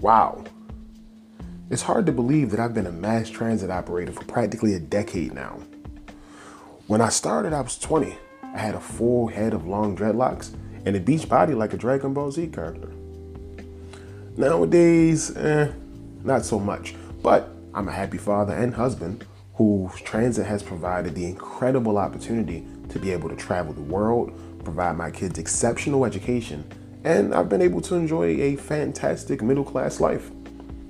Wow. It's hard to believe that I've been a mass transit operator for practically a decade now. When I started, I was 20. I had a full head of long dreadlocks and a beach body like a Dragon Ball Z character. Nowadays, eh, not so much. But I'm a happy father and husband whose transit has provided the incredible opportunity to be able to travel the world, provide my kids exceptional education, and I've been able to enjoy a fantastic middle class life.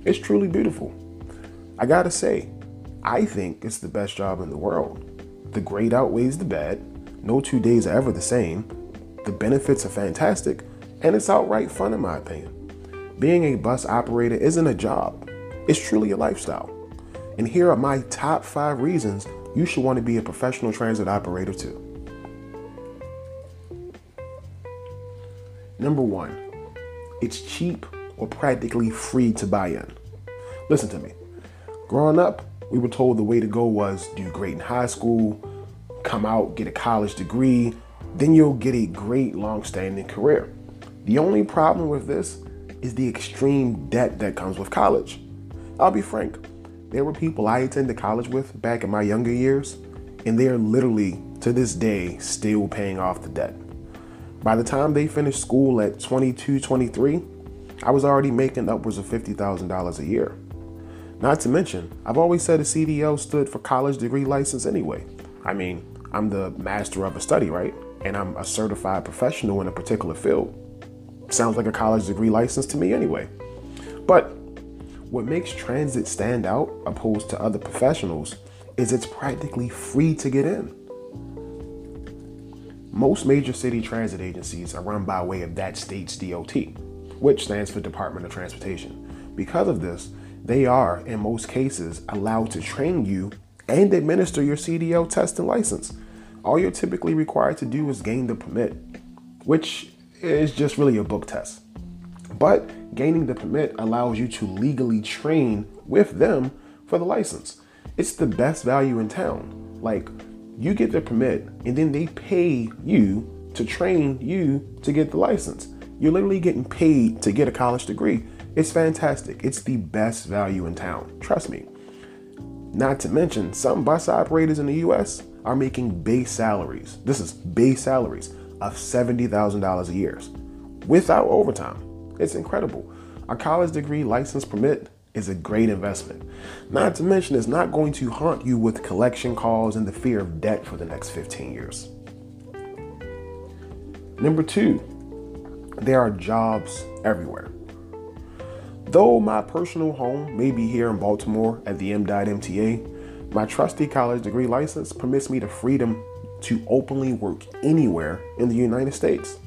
It's truly beautiful. I gotta say, I think it's the best job in the world. The great outweighs the bad, no two days are ever the same, the benefits are fantastic, and it's outright fun in my opinion. Being a bus operator isn't a job, it's truly a lifestyle. And here are my top five reasons you should want to be a professional transit operator too. Number one, it's cheap or practically free to buy in. Listen to me. Growing up, we were told the way to go was do great in high school, come out, get a college degree, then you'll get a great long standing career. The only problem with this is the extreme debt that comes with college. I'll be frank, there were people I attended college with back in my younger years, and they are literally, to this day, still paying off the debt. By the time they finished school at 22, 23, I was already making upwards of $50,000 a year. Not to mention, I've always said a CDL stood for college degree license anyway. I mean, I'm the master of a study, right? And I'm a certified professional in a particular field. Sounds like a college degree license to me anyway. But what makes transit stand out opposed to other professionals is it's practically free to get in. Most major city transit agencies are run by way of that state's DOT, which stands for Department of Transportation. Because of this, they are, in most cases, allowed to train you and administer your CDL test and license. All you're typically required to do is gain the permit, which is just really a book test. But gaining the permit allows you to legally train with them for the license. It's the best value in town. Like, you get the permit, and then they pay you to train you to get the license. You're literally getting paid to get a college degree. It's fantastic. It's the best value in town. Trust me. Not to mention, some bus operators in the US are making base salaries. This is base salaries of $70,000 a year without overtime. It's incredible. A college degree license permit is a great investment. Not to mention, it's not going to haunt you with collection calls and the fear of debt for the next 15 years. Number two, there are jobs everywhere. Though my personal home may be here in Baltimore at the M.MTA, my trusty college degree license permits me the freedom to openly work anywhere in the United States.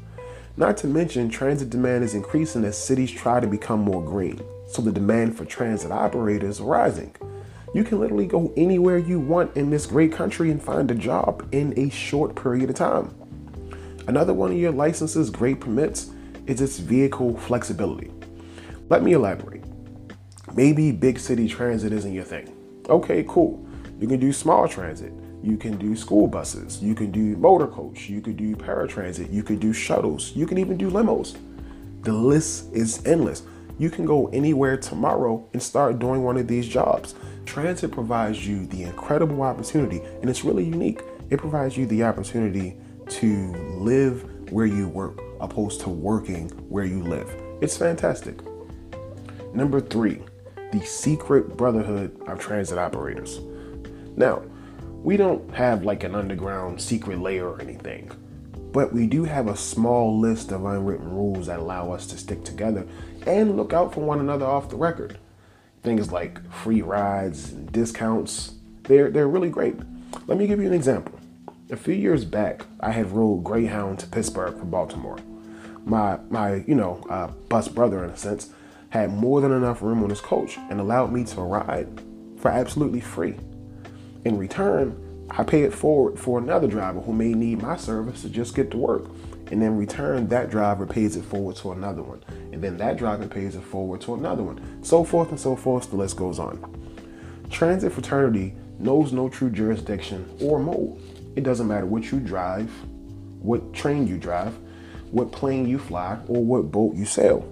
Not to mention, transit demand is increasing as cities try to become more green, so the demand for transit operators is rising. You can literally go anywhere you want in this great country and find a job in a short period of time. Another one of your license's great permits is its vehicle flexibility. Let me elaborate. Maybe big city transit isn't your thing. Okay, cool. You can do small transit. You can do school buses. You can do motor coach. You could do paratransit. You could do shuttles. You can even do limos. The list is endless. You can go anywhere tomorrow and start doing one of these jobs. Transit provides you the incredible opportunity, and it's really unique. It provides you the opportunity to live where you work, opposed to working where you live. It's fantastic. Number three, the secret brotherhood of transit operators. Now, we don't have like an underground secret layer or anything, but we do have a small list of unwritten rules that allow us to stick together and look out for one another off the record. Things like free rides and discounts, they're, they're really great. Let me give you an example. A few years back, I had rode Greyhound to Pittsburgh from Baltimore. My, my you know, uh, bus brother, in a sense, had more than enough room on his coach and allowed me to ride for absolutely free. In return, I pay it forward for another driver who may need my service to just get to work. And in return, that driver pays it forward to another one. And then that driver pays it forward to another one. So forth and so forth, the list goes on. Transit fraternity knows no true jurisdiction or mode. It doesn't matter what you drive, what train you drive, what plane you fly, or what boat you sail.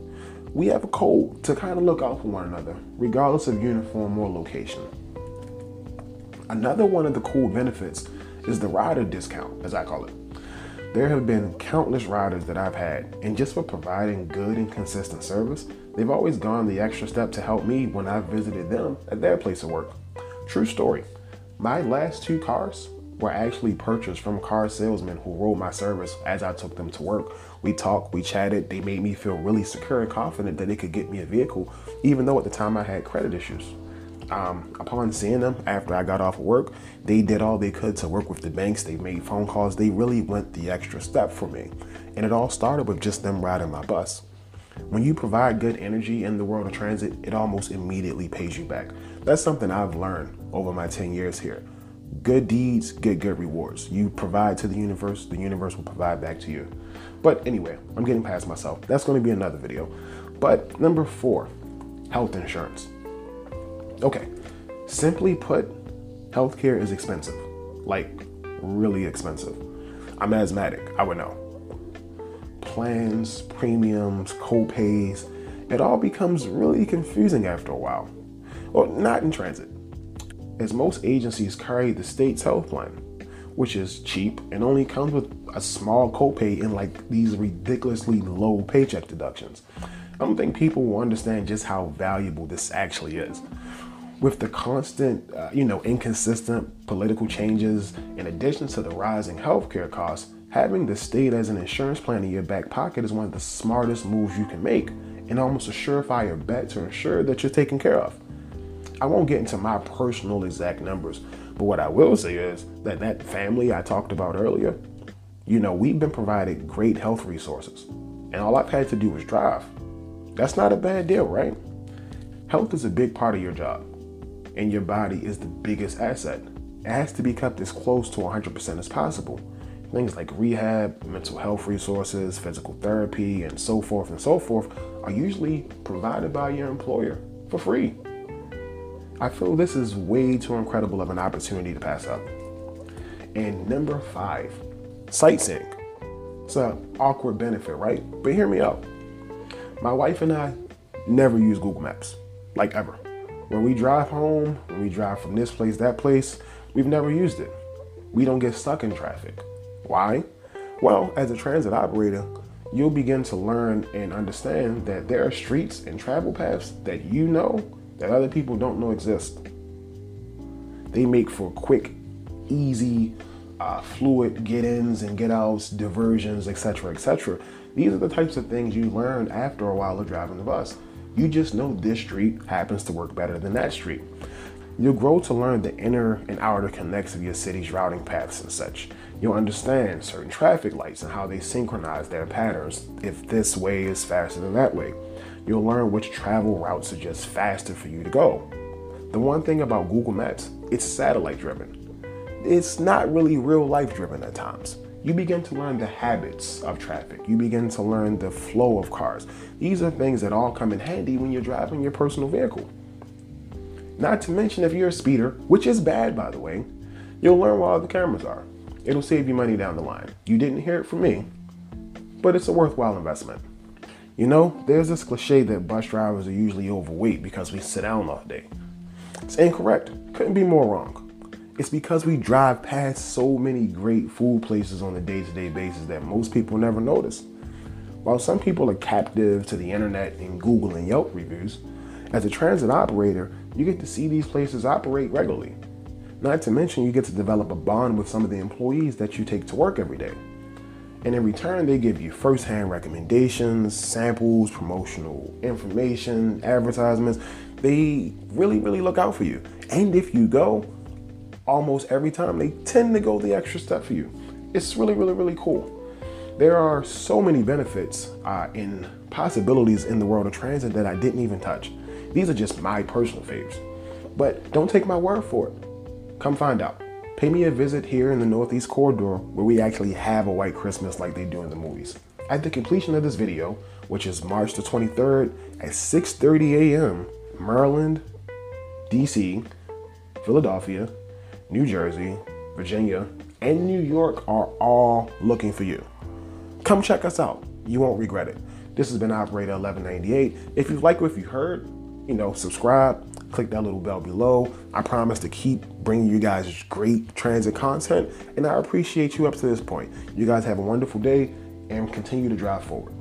we have a code to kind of look out for one another, regardless of uniform or location. Another one of the cool benefits is the rider discount, as I call it. There have been countless riders that I've had, and just for providing good and consistent service, they've always gone the extra step to help me when I've visited them at their place of work. True story. My last two cars were actually purchased from car salesmen who rode my service as I took them to work. We talked, we chatted, they made me feel really secure and confident that they could get me a vehicle, even though at the time I had credit issues. Um, upon seeing them after I got off of work, they did all they could to work with the banks. They made phone calls. They really went the extra step for me. And it all started with just them riding my bus. When you provide good energy in the world of transit, it almost immediately pays you back. That's something I've learned over my 10 years here. Good deeds get good rewards. You provide to the universe, the universe will provide back to you. But anyway, I'm getting past myself. That's going to be another video. But number four, health insurance. Okay, simply put, healthcare is expensive. Like, really expensive. I'm asthmatic, I would know. Plans, premiums, co-pays, it all becomes really confusing after a while. Well, not in transit, as most agencies carry the state's health plan, which is cheap and only comes with a small copay and like these ridiculously low paycheck deductions. I don't think people will understand just how valuable this actually is with the constant, uh, you know, inconsistent political changes, in addition to the rising healthcare costs, having the state as an insurance plan in your back pocket is one of the smartest moves you can make and almost a surefire bet to ensure that you're taken care of. I won't get into my personal exact numbers, but what I will say is that that family I talked about earlier, you know, we've been provided great health resources, and all I've had to do was drive. That's not a bad deal, right? Health is a big part of your job and your body is the biggest asset. It has to be kept as close to 100% as possible. Things like rehab, mental health resources, physical therapy, and so forth and so forth are usually provided by your employer for free. I feel this is way too incredible of an opportunity to pass up. And number five, sightseeing. It's an awkward benefit, right? But hear me out. My wife and I never use Google Maps, like ever. When we drive home, when we drive from this place, that place, we've never used it. We don't get stuck in traffic. Why? Well, as a transit operator, you'll begin to learn and understand that there are streets and travel paths that you know that other people don't know exist. They make for quick, easy, uh, fluid get-ins and get-outs, diversions, etc., etc. These are the types of things you learn after a while of driving the bus. You just know this street happens to work better than that street. You'll grow to learn the inner and outer connects of your city's routing paths and such. You'll understand certain traffic lights and how they synchronize their patterns if this way is faster than that way. You'll learn which travel routes are just faster for you to go. The one thing about Google Maps, it's satellite driven. It's not really real life driven at times you begin to learn the habits of traffic. You begin to learn the flow of cars. These are things that all come in handy when you're driving your personal vehicle. Not to mention if you're a speeder, which is bad by the way, you'll learn where all the cameras are. It'll save you money down the line. You didn't hear it from me, but it's a worthwhile investment. You know, there's this cliche that bus drivers are usually overweight because we sit down all day. It's incorrect. Couldn't be more wrong. It's because we drive past so many great food places on a day to day basis that most people never notice. While some people are captive to the internet and Google and Yelp reviews, as a transit operator, you get to see these places operate regularly. Not to mention, you get to develop a bond with some of the employees that you take to work every day. And in return, they give you firsthand recommendations, samples, promotional information, advertisements. They really, really look out for you. And if you go, almost every time, they tend to go the extra step for you. It's really, really, really cool. There are so many benefits uh, and possibilities in the world of transit that I didn't even touch. These are just my personal faves. But don't take my word for it. Come find out. Pay me a visit here in the Northeast Corridor where we actually have a white Christmas like they do in the movies. At the completion of this video, which is March the 23rd at 6:30 a.m., Maryland, DC, Philadelphia, New Jersey, Virginia, and New York are all looking for you. Come check us out. You won't regret it. This has been Operator 1198. If you like what you heard, you know, subscribe, click that little bell below. I promise to keep bringing you guys great transit content, and I appreciate you up to this point. You guys have a wonderful day and continue to drive forward.